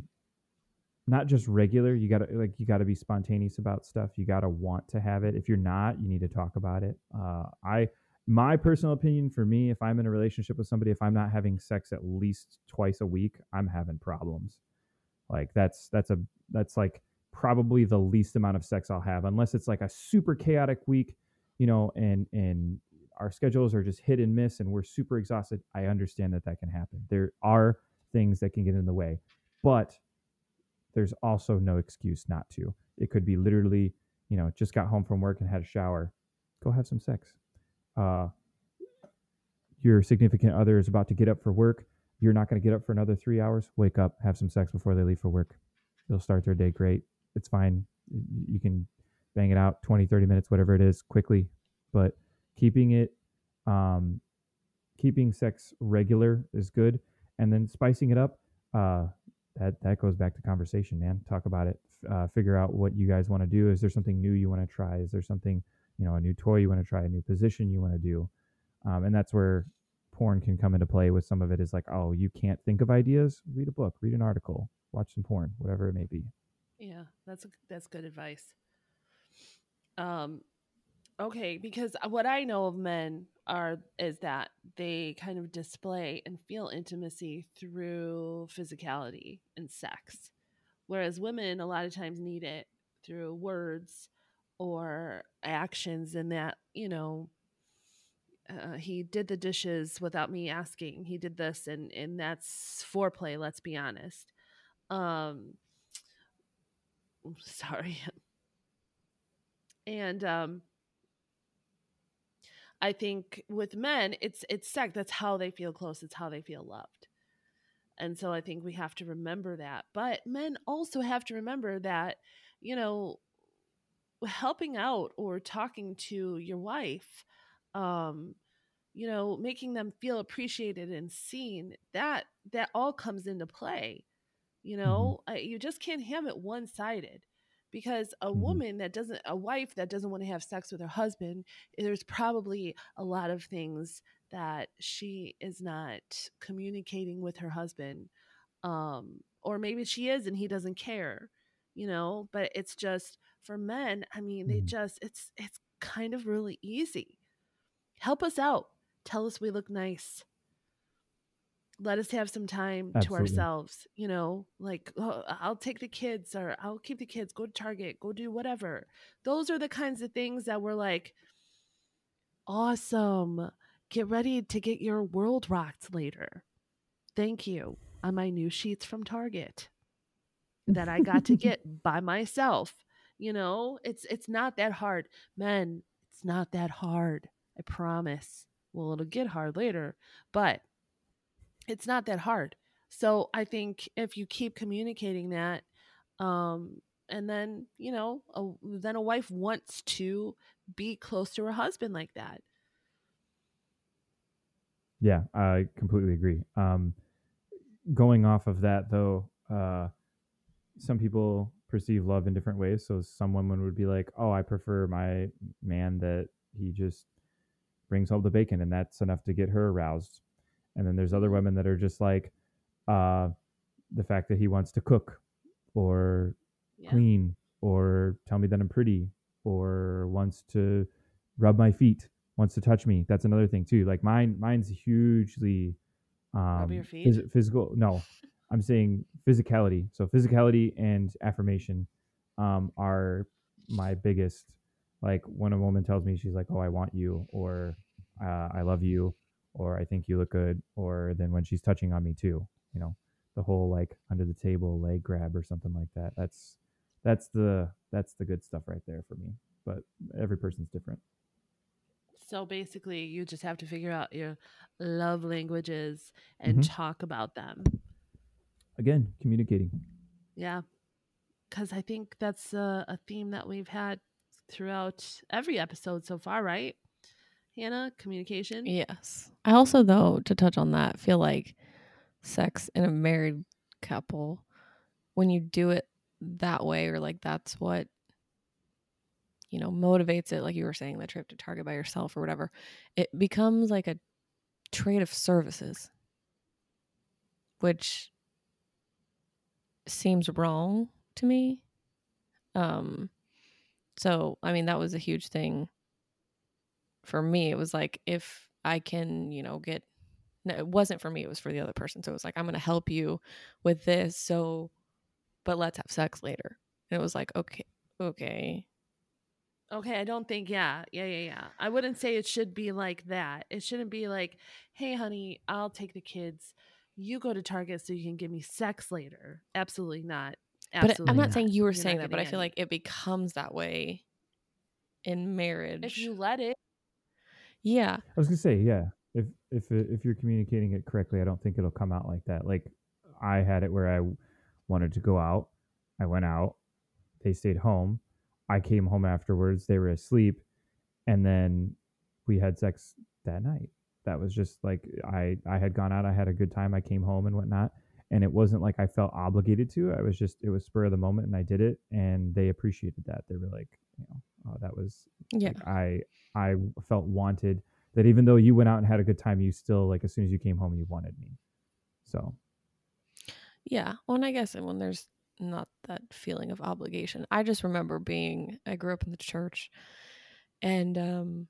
not just regular you gotta like you gotta be spontaneous about stuff you gotta want to have it. If you're not you need to talk about it. Uh, i my personal opinion for me if i'm in a relationship with somebody if i'm not having sex at least twice a week i'm having problems. Like that's that's a that's like probably the least amount of sex i'll have unless it's like a super chaotic week you know and and our schedules are just hit and miss and we're super exhausted i understand that that can happen there are things that can get in the way but there's also no excuse not to. It could be literally, you know, just got home from work and had a shower. Go have some sex. Uh, your significant other is about to get up for work. You're not going to get up for another three hours. Wake up, have some sex before they leave for work. They'll start their day great. It's fine. You can bang it out 20, 30 minutes, whatever it is, quickly. But keeping it, um, keeping sex regular is good. And then spicing it up, uh, that that goes back to conversation, man. Talk about it. Uh, figure out what you guys want to do. Is there something new you want to try? Is there something you know a new toy you want to try? A new position you want to do? Um, and that's where porn can come into play. With some of it is like, oh, you can't think of ideas. Read a book. Read an article. Watch some porn. Whatever it may be. Yeah, that's that's good advice. Um, okay, because what I know of men are is that they kind of display and feel intimacy through physicality and sex whereas women a lot of times need it through words or actions and that you know uh, he did the dishes without me asking he did this and and that's foreplay let's be honest. Um sorry. And um I think with men, it's it's sex. That's how they feel close. It's how they feel loved. And so I think we have to remember that. But men also have to remember that, you know, helping out or talking to your wife, um, you know, making them feel appreciated and seen, that that all comes into play. You Mm-hmm. know, you just can't have it one sided because a Mhm. woman that doesn't a wife that doesn't want to have sex with her husband there's probably a lot of things that she is not communicating with her husband um or maybe she is and he doesn't care you know but it's just for men i mean they Mhm. just it's it's kind of really easy help us out tell us we look nice let us have some time to ourselves you know like oh, i'll take the kids or i'll keep the kids go to target go do whatever. Those are the kinds of things that we're like awesome. Get ready to get your world rocked later. Thank you. On my new sheets from target that i got to get by myself. You know? It's it's not that hard. Men it's not that hard. I promise. Well it'll get hard later but it's not that hard. So I think if you keep communicating that, um, and then you know, a, then a wife wants to be close to her husband like that. Yeah, I completely agree. Um, going off of that, though, uh, some people perceive love in different ways. So some women would be like, "Oh, I prefer my man that he just brings home the bacon, and that's enough to get her aroused." And then there's other women that are just like, uh, the fact that he wants to cook, or Yeah. clean, or tell me that I'm pretty, or wants to rub my feet, wants to touch me. That's another thing too. Like mine, mine's hugely um, your feet? phys- physical. No, I'm saying physicality. So physicality and affirmation um, are my biggest. Like when a woman tells me she's like, "Oh, I want you," or uh, "I love you," or I think you look good, or then when she's touching on me too, you know, the whole like under the table leg grab or something like that. That's that's the that's the good stuff right there for me. But every person's different. So basically, you just have to figure out your love languages and Mhm. talk about them. Again, communicating. Yeah. Because I think that's a, a theme that we've had throughout every episode so far, right? Hannah, communication. Yes. I also, though, to touch on that, feel like sex in a married couple, when you do it that way, or like that's what, you know, motivates it, like you were saying, the trip to Target by yourself or whatever, it becomes like a trade of services, which seems wrong to me. Um, so, I mean, that was a huge thing for me. It was like, if I can, you know, get, no, it wasn't for me, it was for the other person. So it was like, I'm going to help you with this. So, but let's have sex later. And it was like, okay, okay. Okay, I don't think, yeah, yeah, yeah, yeah. I wouldn't say it should be like that. It shouldn't be like, hey, honey, I'll take the kids. You go to Target so you can give me sex later. Absolutely not. But Absolutely I'm not not. saying you were You're saying that, but I feel any. like it becomes that way in marriage. if you let it, yeah. I was gonna say, yeah. If if if you're communicating it correctly, I don't think it'll come out like that. Like I had it where I wanted to go out. I went out. They stayed home. I came home afterwards. They were asleep, and then we had sex that night. That was just like I I had gone out. I had a good time. I came home and whatnot. And it wasn't like I felt obligated to. I was just it was spur of the moment, and I did it. And they appreciated that. They were like, you know, oh, that was Yeah. like I I felt wanted. That even though you went out and had a good time, you still like as soon as you came home, you wanted me. So Yeah. Well, and I guess when there's not that feeling of obligation, I just remember being, I grew up in the church and um,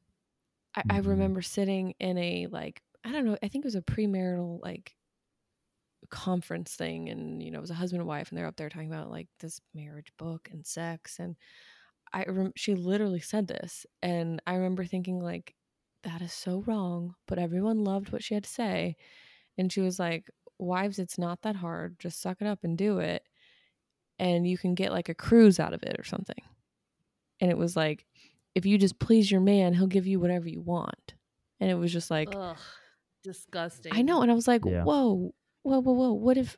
I, I Mhm. remember sitting in a, like, I don't know, I think it was a premarital, like, conference thing. And, you know, it was a husband and wife, and they're up there talking about, like, this marriage book and sex. And I, rem- she literally said this. And I remember thinking, like, that is so wrong, but everyone loved what she had to say. And she was like, Wives, it's not that hard. Just suck it up and do it. And you can get like a cruise out of it or something. And it was like, if you just please your man, he'll give you whatever you want. And it was just like, ugh, disgusting. I know. And I was like, Yeah. whoa, whoa, whoa, whoa. What if.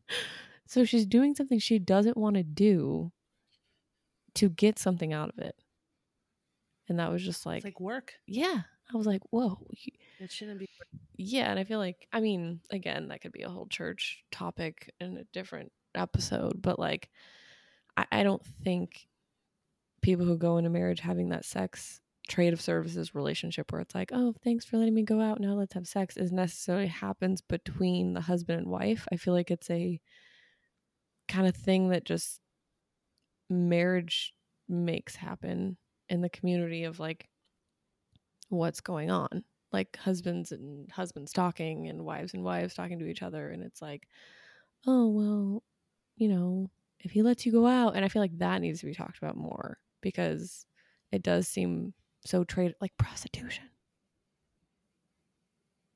so she's doing something she doesn't want to do to get something out of it. And that was just like, It's like work. yeah. I was like, whoa, It shouldn't be. yeah, and I feel like I mean, again, that could be a whole church topic in a different episode, but like I, I don't think people who go into marriage having that sex trade of services relationship where it's like, oh, thanks for letting me go out, now let's have sex is necessarily happens between the husband and wife. I feel like it's a kind of thing that just marriage makes happen in the community of like what's going on. Like husbands and husbands talking and wives and wives talking to each other and it's like oh well you know if he lets you go out and i feel like that needs to be talked about more because it does seem so trade like prostitution.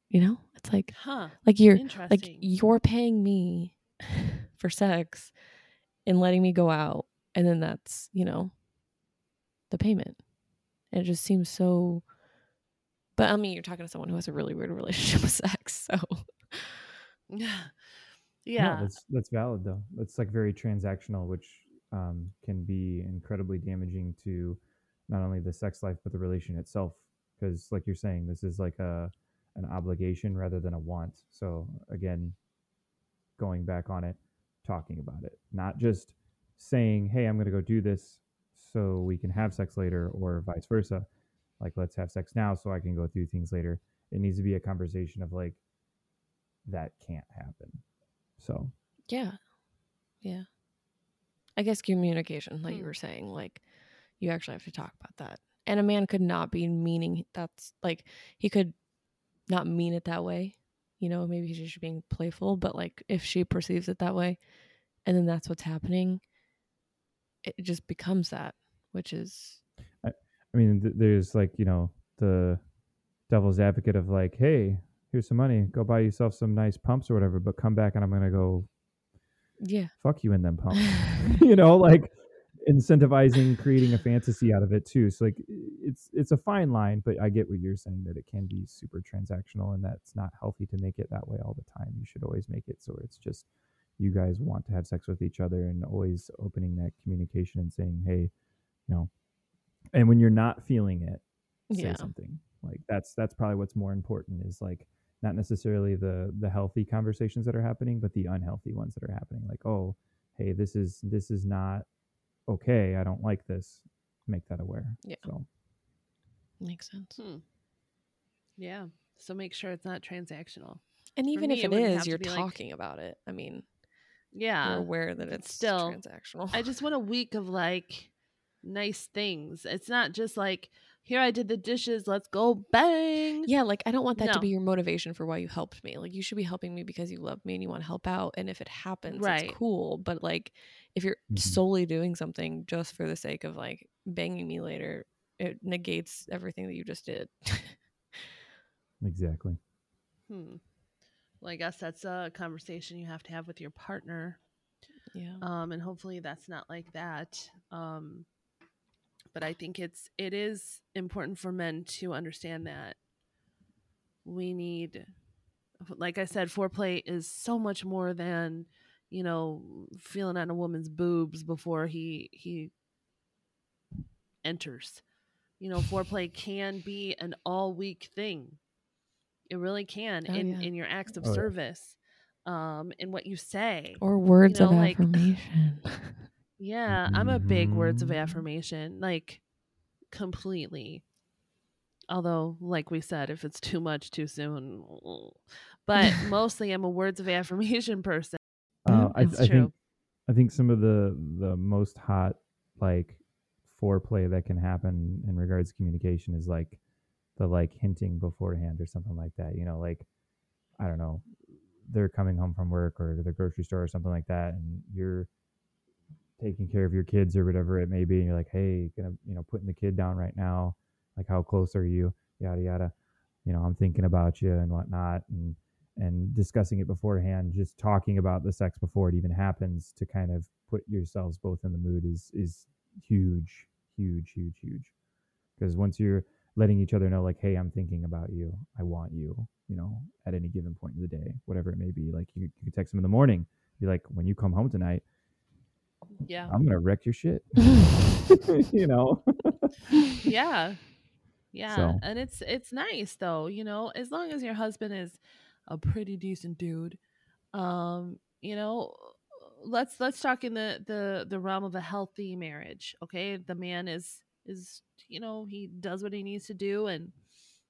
You know? It's like Huh. like you're like you're paying me for sex and letting me go out and then that's you know the payment and it just seems so but i mean you're talking to someone who has a really weird relationship with sex so yeah. No, Yeah. that's that's valid though. That's like very transactional, which um, can be incredibly damaging to not only the sex life but the relation itself. Because, like you're saying, this is like a an obligation rather than a want. So again, going back on it, talking about it, not just saying, "Hey, I'm going to go do this so we can have sex later," or vice versa. Like, let's have sex now so I can go through things later. It needs to be a conversation of like, that can't happen. So yeah yeah i guess communication like you Hmm. were saying like you actually have to talk about that and a man could not be meaning that's like he could not mean it that way you know maybe he's just being playful but like if she perceives it that way and then that's what's happening it just becomes that which is I I mean, th- there's like you know the devil's advocate of like, hey, here's some money, go buy yourself some nice pumps or whatever, but come back and I'm gonna go Yeah. fuck you in them pumps. you know, like incentivizing creating a fantasy out of it too. So like it's it's a fine line, but I get what you're saying that it can be super transactional and that's not healthy to make it that way all the time. You should always make it so it's just you guys want to have sex with each other and always opening that communication and saying, "Hey, you know," and when you're not feeling it, say Yeah. something. Like that's that's probably what's more important is like not necessarily the the healthy conversations that are happening, but the unhealthy ones that are happening. Like, oh, hey, this is this is not okay. I don't like this. Make that aware. Yeah. So Makes sense. Hmm. Yeah. So make sure it's not transactional. And even me, if it it would have is, to you're be like- talking about it. I mean, Yeah. you're aware that it's still, transactional. I just want a week of like nice things. It's not just like, here I did the dishes, let's go bang. yeah, like I don't want that to be your motivation for why you helped me. Like you should be helping me because you love me and you want to help out. And if it happens, Right. it's cool. But like if you're Mhm. solely doing something just for the sake of like banging me later, it negates everything that you just did. exactly. Hmm. Well, I guess that's a conversation you have to have with your partner. yeah. um, and hopefully that's not like that. Um, but I think it's it is important for men to understand that we need, like I said, foreplay is so much more than you know feeling on a woman's boobs before he he enters. You know, foreplay can be an all week thing. It really can Oh, in yeah. in your acts of Oh, yeah. service, um, in what you say. Or words know, of like- affirmation. Yeah, I'm a big words of Mhm. affirmation, like completely. Although, like we said, if it's too much too soon, but mostly I'm a words of affirmation person. Uh, I, I think I think some of the the most hot like foreplay that can happen in regards to communication is like the like hinting beforehand or something like that. You know, like I don't know, they're coming home from work or the grocery store or something like that, and you're taking care of your kids or whatever it may be, and you're like, hey, gonna you know putting the kid down right now. Like, how close are you? Yada yada. You know, I'm thinking about you and whatnot, and and discussing it beforehand, just talking about the sex before it even happens to kind of put yourselves both in the mood is is huge, huge, huge, huge. Because once you're letting each other know, like, hey, I'm thinking about you, I want you, you know, at any given point in the day, whatever it may be. Like you, you could text them in the morning, be like, when you come home tonight, Yeah, I'm gonna wreck your shit. you know. yeah, yeah, So- and it's it's nice though, you know, as long as your husband is a pretty decent dude. Um, you know, let's let's talk in the the the realm of a healthy marriage. Okay, the man is is you know he does what he needs to do and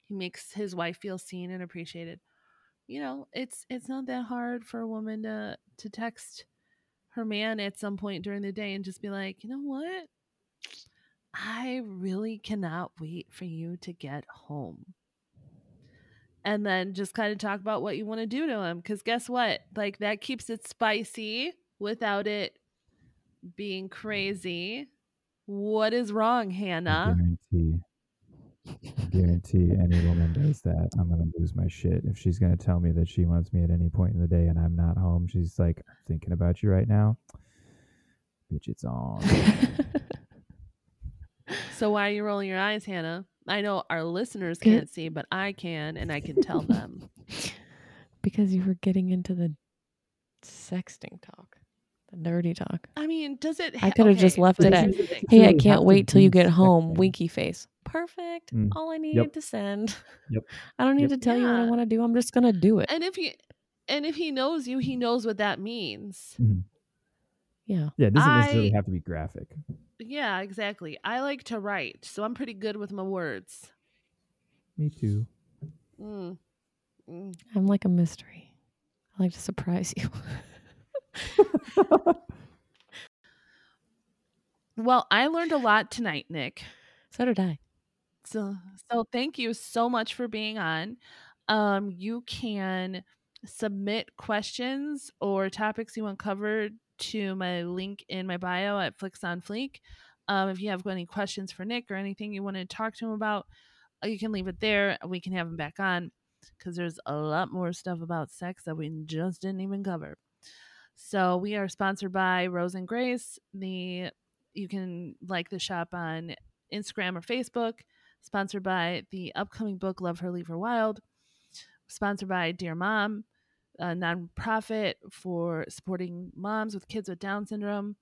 he makes his wife feel seen and appreciated. You know, it's it's not that hard for a woman to to text her man at some point during the day and just be like, you know what? I really cannot wait for you to get home. And then just kind of talk about what you want to do to him. Because guess what? Like that keeps it spicy without it being crazy. What is wrong, I Hannah? guarantee, I guarantee any woman does that. I'm gonna lose my shit if she's gonna tell me that she wants me at any point in the day and I'm not home. She's like, I'm thinking about you right now. Bitch, it's on. So why are you rolling your eyes, Hannah? I know our listeners can't see, but I can, and I can tell them. because you were getting into the sexting talk, the dirty talk. I mean, does it? I could have just left it at. Hey, I can't wait till you get home. sexting. Winky face. Perfect. Mm. All I needed Yep. to send. Yep. I don't need Yep. to tell you what I want to do. I'm just gonna do it. And if he, and if he knows you, he knows what that means. Mhm. yeah. Yeah, it doesn't necessarily have to be graphic. Yeah, exactly. I like to write, so I'm pretty good with my words. Me too. Mm. Mm. I'm like a mystery. I like to surprise you. Well, I learned a lot tonight, Nick. so did I. So, so thank you so much for being on. Um, you can submit questions or topics you want covered to my link in my bio at Flicks on Fleek. Um, if you have any questions for Nick or anything you want to talk to him about, you can leave it there. We can have him back on because there's a lot more stuff about sex that we just didn't even cover. So we are sponsored by Rose and Grace. The you can like the shop on Instagram or Facebook. Sponsored by the upcoming book Love Her Leave Her Wild. Sponsored by Dear Mom, a nonprofit for supporting moms with kids with Down syndrome,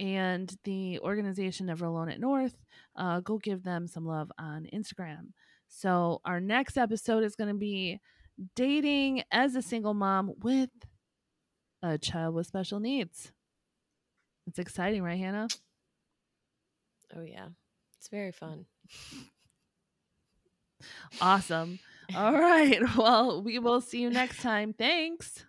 and the organization Never Alone at North. Uh, go give them some love on Instagram. So our next episode is going to be dating as a single mom with a child with special needs. It's exciting, right, Hannah? Oh yeah. It's very fun. Awesome. All right. Well, we will see you next time. Thanks.